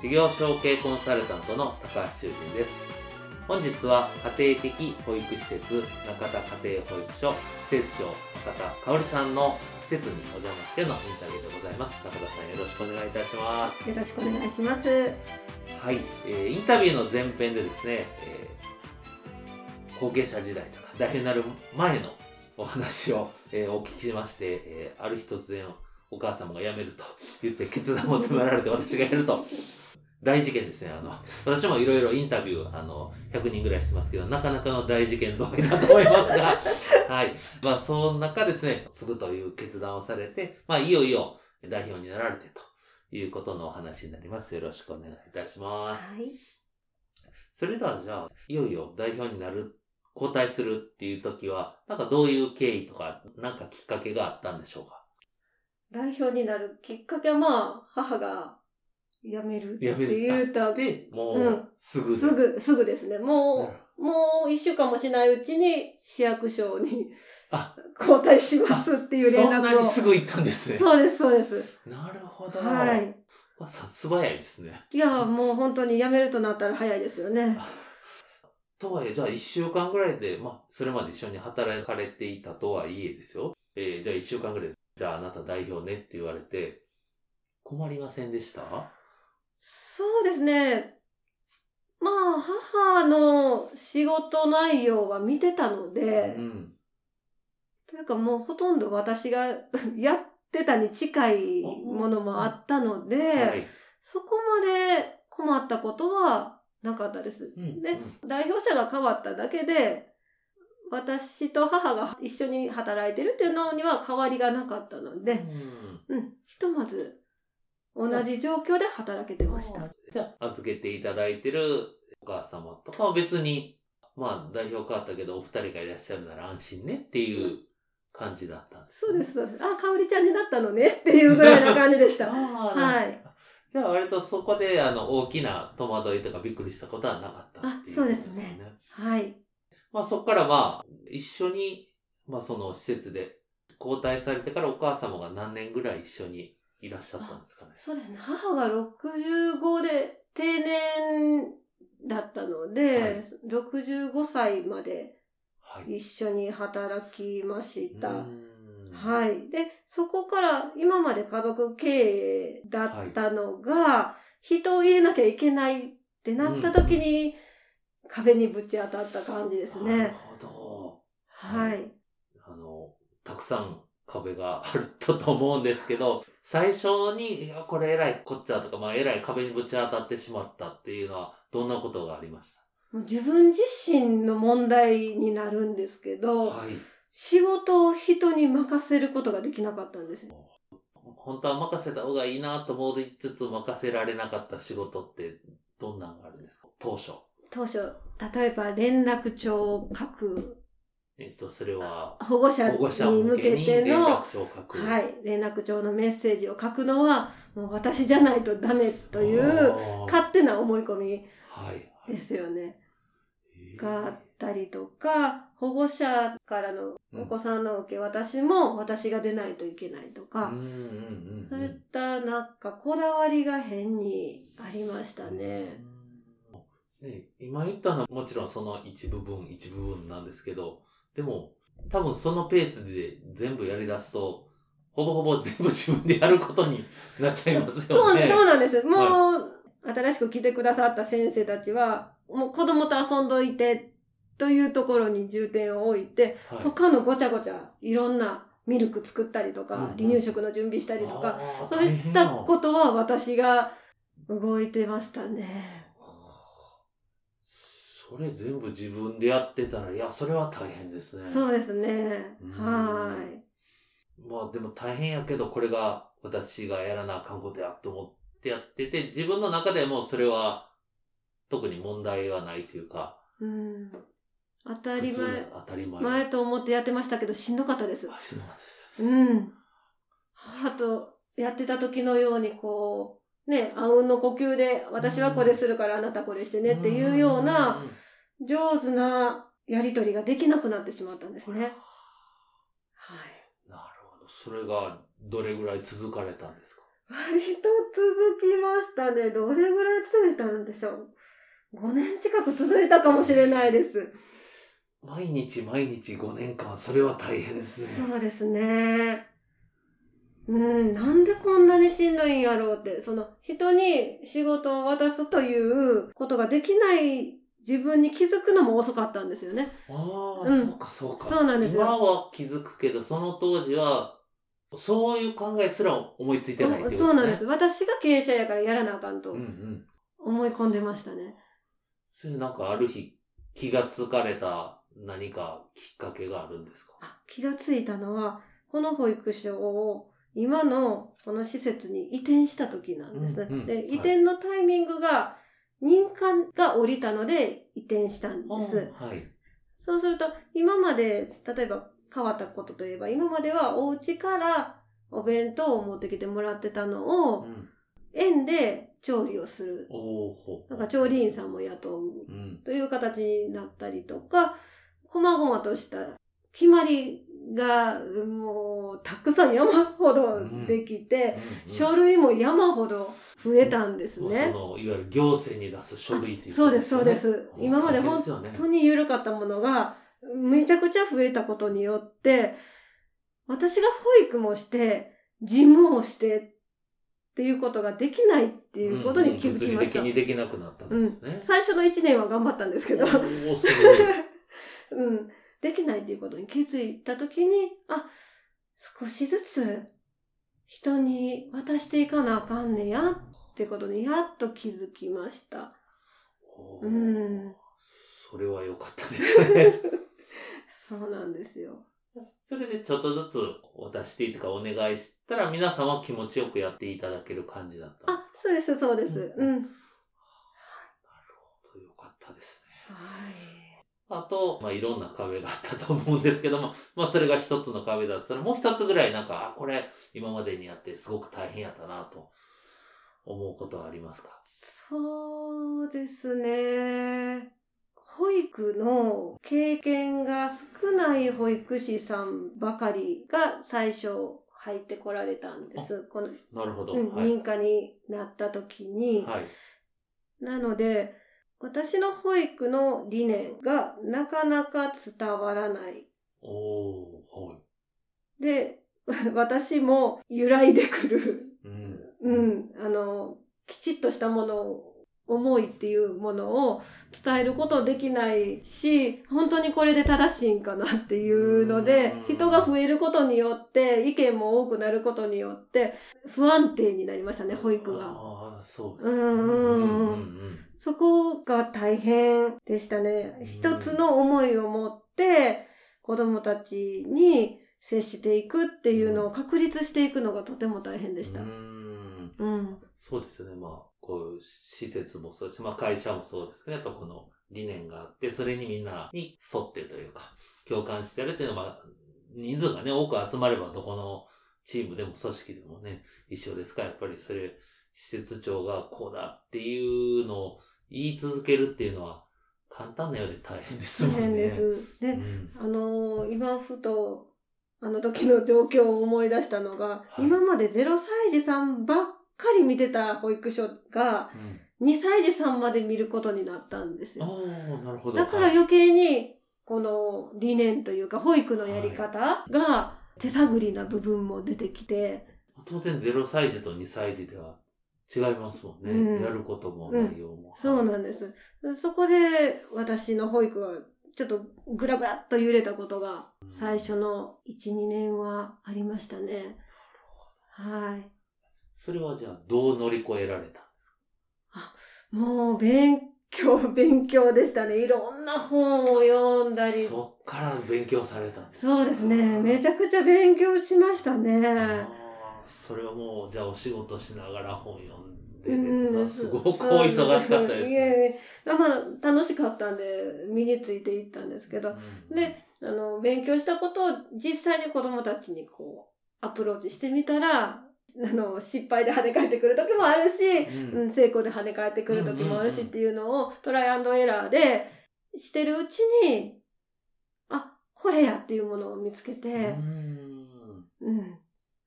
事業承継コンサルタントの高橋修人です本日は家庭的保育施設中田家庭保育所施設長中田香織さんの施設にお邪魔してのインタビューでございます中田さんよろしくお願いいたしますよろしくお願いします。はい、えーインタビューの前編でですね、えー後継者時代とか代表になる前のお話を、えーお聞きしまして、えーある日突然お母様が辞めると言って決断を迫られて私がやると。大事件ですね。あの、私もいろいろインタビュー、あの、100人ぐらいしてますけど、なかなかの大事件通りだと思いますが、はい。まあ、その中ですね、継ぐという決断をされて、まあ、いよいよ代表になられてということのお話になります。よろしくお願いいたします。はい。それではじゃあ、いよいよ代表になる、交代するっていう時は、なんかどういう経緯とか、なんかきっかけがあったんでしょうか？代表になるきっかけはまあ、母が辞めるって言うた、で、もうんう、すぐで。すぐ、すぐですね。なもるう、もう一週間もしないうちに市役所にあ交代しますっていう連そんな絡を。にすぐ行ったんですね。そうです、そうです。なるほど。はい。わさ素早いですね。いや、もう本当に辞めるとなったら早いですよね。とはいえ、じゃあ一週間ぐらいで、まあ、それまで一緒に働かれていたとはいえですよ。えーじゃあ一週間ぐらいで、じゃああなた代表ねって言われて、困りませんでした？そうですね。まあ、母の仕事内容は見てたので、うん。というかもうほとんど私が やってたに近いものもあったので、はい。そこまで困ったことはなかったです。うんで、代表者が変わっただけで、私と母が一緒に働いてるっていうのには変わりがなかったのうんで、うん、ひとまず同じ状況で働けてました。じゃあ、預けていただいてるお母様とかは別に、まあ、代表変わったけど、お二人がいらっしゃるなら安心ねっていう感じだったんです、そうです、そうです。あ、かおりちゃんになったのねっていうぐらいな感じでした。はい。じゃあ、割とそこで、あの、大きな戸惑いとかびっくりしたことはなかったっていうあそうですね。はい。まあ、そこからまあ、一緒に、まあ、その施設で交代されてからお母様が何年ぐらい一緒にいらっしゃったんですかね。そうですね。母が65で定年だったので、はい65歳まではい。一緒に働きました。うーんはい。で、そこから今まで家族経営だったのが、人を入れなきゃいけないってなった時に、壁にぶち当たった感じですなるね。ほはい。ど。あの、たくさん壁があったと思うんですけど、最初に、いや、これ偉いこっちゃとか、まあ、偉い壁にぶち当たってしまったっていうのは、どんなことがありましもう自分自身の問題になるんですけたど、はい。仕事を人に任せることができなかったんです。本当は任せた方がいいなと思いつつ任せられなかった仕事ってどんなのがあるんですか？当初。当初、例えば連絡帳を書く、えっ、と、それは、保護者に向けての。はいい、連絡帳のメッセージを書くのは、もう私じゃないとダメという、は勝手な思い込み。ですよね。があったりとか、保護者からのお子さんの受け渡しも私が出ないといけないとか、そういったなんかこだわりが変にありましたね。うん。ね、今言ったのはもちろんその一部分一部分なんですけど、でも多分そのペースで全部やり出すと、ほぼほぼ全部自分でやることになっちゃいますよね。そうなんです。もう、新しく来てくださった先生たちは、もう子供と遊んどいてというところに重点を置いて、はい他のごちゃごちゃいろんなミルク作ったりとか、うんうん離乳食の準備したりとか、そういったことは私が動いてましたね。それ全部自分でやってたら、いや、それは大変ですね。そうですね。うんはまあでも大変やけど、これが私がやらなあかんことやと思ってやってて、自分の中でもそれは特に問題はないというか、い。うん。当たり前、当たり前。前と思ってやってましたけど、しんどかったです。あそうなんですうん。母とやってた時のように、こう、ね、あうんの呼吸で、私はこれするからあなたこれしてねっていうような、上手なやりとりができなくなってしまったんですね。はい。なるほど。それがどれぐらい続かれたんですか？割と続きましたね。どれぐらい続いたんでしょう。5年近く続いたかもしれないです。毎日毎日5年間、それは大変ですね。そうですね。うん、なんでこんなにしんどいんやろうって、その人に仕事を渡すということができない自分に気づくのも遅かったんですよね。ああ、うんそうかそうか。そうなんですよ今は気づくけど、その当時は、そういう考えすら思いついてないってことね。そうなんです。私が経営者やからやらなあかんとうんうん。思い込んでましたね。それなんかある日気がつかれた何かきっかけがあるんですか？あ気がついたのは、この保育所を今のこの施設に移転した時なんですうんうんはい移転のタイミングが認可が降りたので移転したんです。はい。そうすると、今まで、例えば変わったことといえば、今まではお家からお弁当を持ってきてもらってたのうを、ん。園で調理をする。なんか調理員さんも雇ううん。という形になったりとか、細々とした決まりがもうたくさん山ほどできて、書類も山ほど増えたんですね。そのいわゆる行政に出す書類っていうそうです、そうで。す。今まで本当に緩かったものがめちゃくちゃ増えたことによって、私が保育もして、事務をしてっていうことができないっていうことに気づきました。うんうん物理的にできなくなったんですね。最初の1年は頑張ったんですけど、おーすごい。うん、できないっていうことに気づいたときに、あ、少しずつ人に渡していかなあかんねやってことにやっと気づきました。うん。それは良かったですね。そうなんですよ。それでちょっとずつ渡していいとかお願いしたら皆さんは気持ちよくやっていただける感じだったんあそうです、そうです。ううんん。なるほど、よかったですね。はい。あと、まあ、いろんな壁があったと思うんですけども、まあ、それが一つの壁だったら、もう一つぐらいなんか、あ、これ、今までにやってすごく大変やったなと思うことはありますか？そうですね。保育の経験が少ない保育士さんばかりが最初入ってこられたんです。この、なるほど。うんはい。認可になった時に。はい。なので、私の保育の理念がなかなか伝わらない。おー、はい。で、私も揺らいでくる。うん。うん、あの、きちっとしたものを、思いっていうものを伝えることできないし、本当にこれで正しいんかなっていうのでうん、人が増えることによって、意見も多くなることによって、不安定になりましたね、保育が。ああ、そうですね。うんうんうんうんうんそこが大変でしたね。うん一つの思いを持って、子供たちに接していくっていうのを確立していくのがとても大変でしたう。んうん。そうですよね。まあ、こう、施設もそうですし、まあ会社もそうですけど、やっぱこの理念があって、それにみんなに沿ってというか、共感してるっていうのは、まあ、人数がね、多く集まればどこのチームでも組織でもね、一緒ですから、やっぱりそれ、施設長がこうだっていうのを言い続けるっていうのは、簡単なようで大変です大もんね。変です。うで、ん。あのー今ふと、あの時の状況を思い出したのが、はい今まで0歳児さんばっかり見てた保育所が、うん、2歳児さんまで見ることになったんですあよ。あ、なるほど。だから余計に、この理念というか、保育のやり方が手探りな部分も出てきて、当然0歳児と2歳児では違いますもんね。うんやることも内容も。そうなんです。そこで私の保育がちょっとぐらぐらっと揺れたことが最初の1、2年はありましたね。はい。それはじゃあどう乗り越えられたんですか？もう勉強、勉強でしたね。いろんな本を読んだり。そっから勉強されたんですそうですね。めちゃくちゃ勉強しましたね。それはもう、じゃあお仕事しながら本読んで、うん。すごくお忙しかったですいえいね。えまあ、楽しかったんで、身についていったんですけど、うん。で、あの、勉強したことを実際に子供たちにこう、アプローチしてみたら、あの、失敗で跳ね返ってくる時もあるし、うん。うん、成功で跳ね返ってくる時もあるしっていうのをトライアンドエラーでしてるうちに、あ、これやっていうものを見つけて、うん。うん。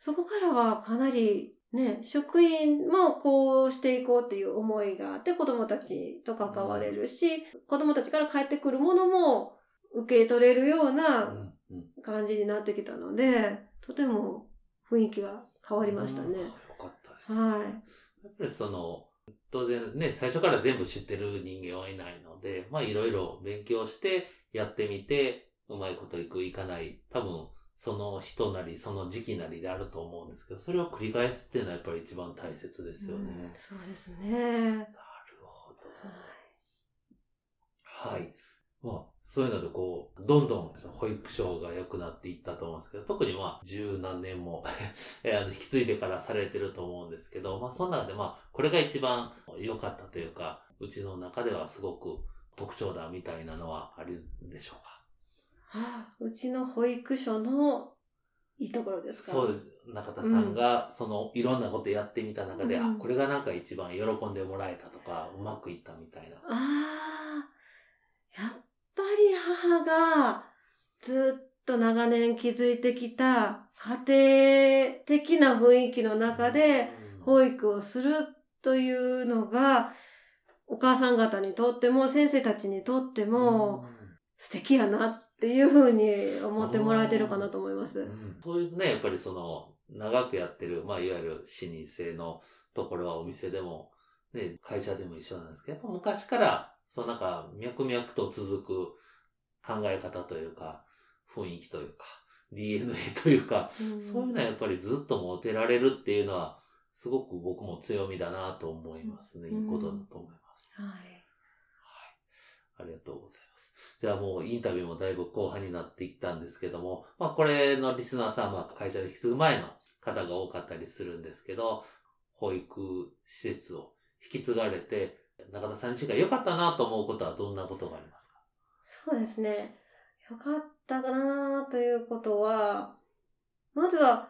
そこからはかなりね、職員もこうしていこうっていう思いがあって子供たちと関われるし、子供たちから返ってくるものも受け取れるよううな感じになってきたので、とても雰囲気が変わりましたね。うんよかったです。はい。やっぱりその、当然ね、最初から全部知ってる人間はいないので、まあいろいろ勉強してやってみて、うまいこといくいかない、多分その人なりその時期なりであると思うんですけど、それを繰り返すっていうのはやっぱり一番大切ですよね。うんそうですね。なるほど。はい。まあ、そういうのでこう、どんどん保育所が良くなっていったと思うんですけど、特にまあ、十何年も 引き継いでからされてると思うんですけど、まあ、その中でまあ、これが一番良かったというか、うちの中ではすごく特徴だみたいなのはあるんでしょうか？うちの保育所のいいところですか？そうです。中田さんが、その、いろんなことやってみた中で、うん。あ、これがなんか一番喜んでもらえたとか、うまくいったみたいな。ああ、やっぱり母がずっと長年築いてきた家庭的な雰囲気の中でうん。保育をするというのがお母さん方にとっても先生たちにとっても素敵やなっていうふうに思ってもらえてるかなと思います。うんそういうね、やっぱりその、長くやってる、まあ、いわゆる老舗のところはお店でも、ね、会社でも一緒なんですけど、やっぱ昔から、そのなんか、脈々と続く考え方というか、雰囲気というか、DNA というか、うんそういうのはやっぱりずっと持てられるっていうのは、すごく僕も強みだなと思いますね。いいことだと思います。はい。ありがとうございます。じゃあもうインタビューもだいぶ後半になってきたんですけども、まあこれのリスナーさんは会社で引き継ぐ前の方が多かったりするんですけど、保育施設を引き継がれて、中田さん自身が良かったなと思うことはどんなことがありますか？そうですね。よかったかなということは、まずは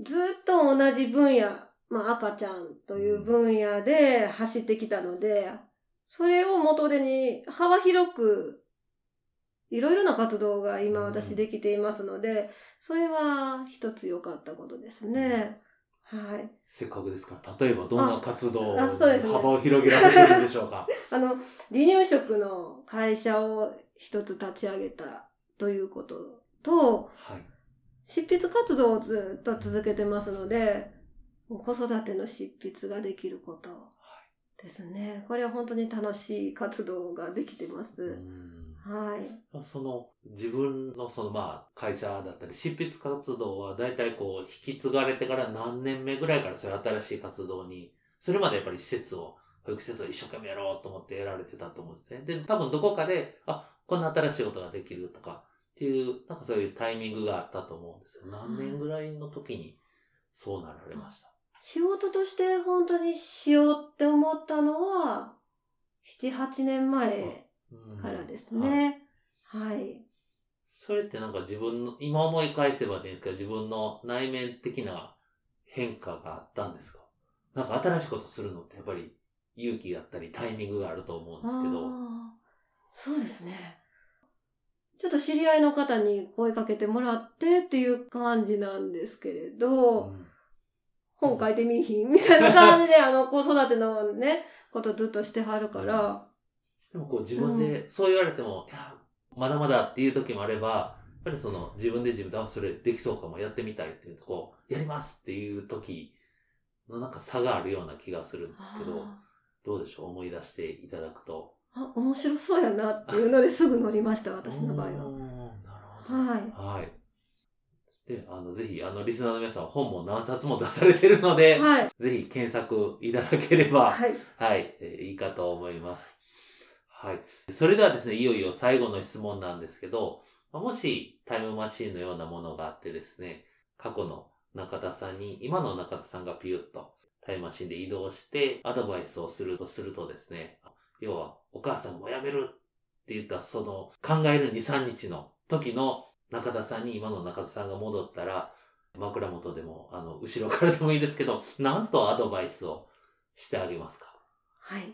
ずっと同じ分野、まあ赤ちゃんという分野で走ってきたので、それを元手に幅広くいろいろな活動が今私できていますので、それは一つ良かったことですね。はい。せっかくですから、例えばどんな活動ああそうですね幅を広げられてるんでしょうか？あの、離乳食の会社を一つ立ち上げたということと、はい。執筆活動をずっと続けてますので、子育ての執筆ができることですね。これは本当に楽しい活動ができてます。うんはい。その自分のそのまあ会社だったり執筆活動は大体こう引き継がれてから何年目ぐらいからそういう新しい活動に、それまでやっぱり施設を、保育施設を一生懸命やろうと思ってやられてたと思うんですね。で、多分どこかで、あ、こんな新しいことができるとかっていう、なんかそういうタイミングがあったと思うんですよ。何年ぐらいの時にそうなられました？仕事として本当にしようって思ったのは、7、8年前うんからですはいね。はい。それってなんか自分の、今思い返せばでいいんですけど、自分の内面的な変化があったんですか？なんか新しいことするのってやっぱり勇気だったりタイミングがあると思うんですけど。そうですね。ちょっと知り合いの方に声かけてもらってっていう感じなんですけれど、うん本書いてみいひん？みたいな感じで、あの、子育てのね、ことずっとしてはるから、でもこう自分でそう言われても、いや、まだまだっていう時もあれば、やっぱりその自分で自分で、あ、それできそうかも、やってみたいっていうと、こう、やりますっていう時のなんか差があるような気がするんですけど、あどうでしょう？思い出していただくと。ーあ、面白そうやなっていうのですぐ乗りました、私の場合は。なるほど。はい。はい。で、あの、ぜひ、あの、リスナーの皆さん、本も何冊も出されてるので、はい。ぜひ検索いただければ、はい。はい、えーいいかと思います。はい。それではですね、いよいよ最後の質問なんですけど、もしタイムマシンのようなものがあってですね、過去の中田さんに、今の中田さんがピュッとタイムマシンで移動してアドバイスをするとするとですね、要はお母さんもうやめるって言ったその考える2、3日の時の中田さんに今の中田さんが戻ったら、枕元でも、あの、後ろからでもいいですけど、なんとアドバイスをしてあげますか？はい。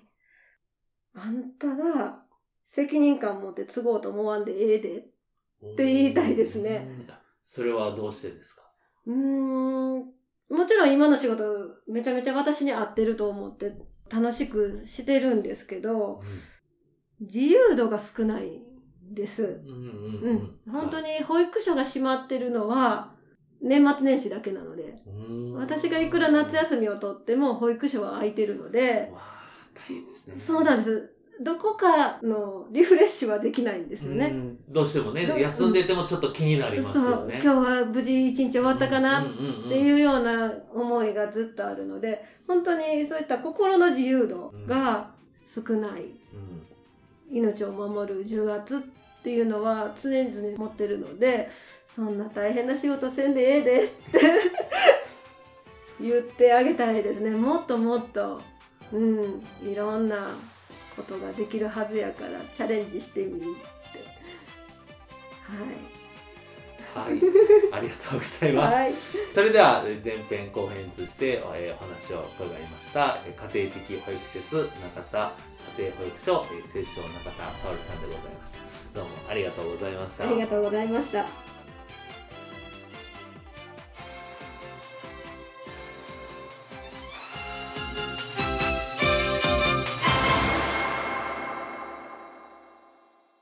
あんたが責任感持って都合と思わんでええで。って言いたいですねうん。それはどうしてですか？うーん。もちろん今の仕事めちゃめちゃ私に合ってると思って楽しくしてるんですけど、自由度が少ないんです。うんうんううんん。本当に保育所が閉まってるのは年末年始だけなので、うん私がいくら夏休みを取っても保育所は空いてるので、わあ、大変ですね。そうなんです。どこかのリフレッシュはできないんですよね。うんどうしてもね、ど休んでてもちょっと気になりますそう、よね。今日は無事一日終わったかなっっていうような思いがずっとあるので、本当にそういった心の自由度が少ない。命を守る重圧っていうのは常々持ってるので、そんな大変な仕事せんでええでって 言ってあげたいですね。もっともっと、うん、いろんなことができるはずやからチャレンジしてみるって。はい、ありがとうございはい。ます。はい。それではえー前編後編通して、えーお話を伺いました、えー家庭的保育施設中田家庭保育所、えー、清少中田薫さんでございました。どうもありがとうございました。ありがとうございました。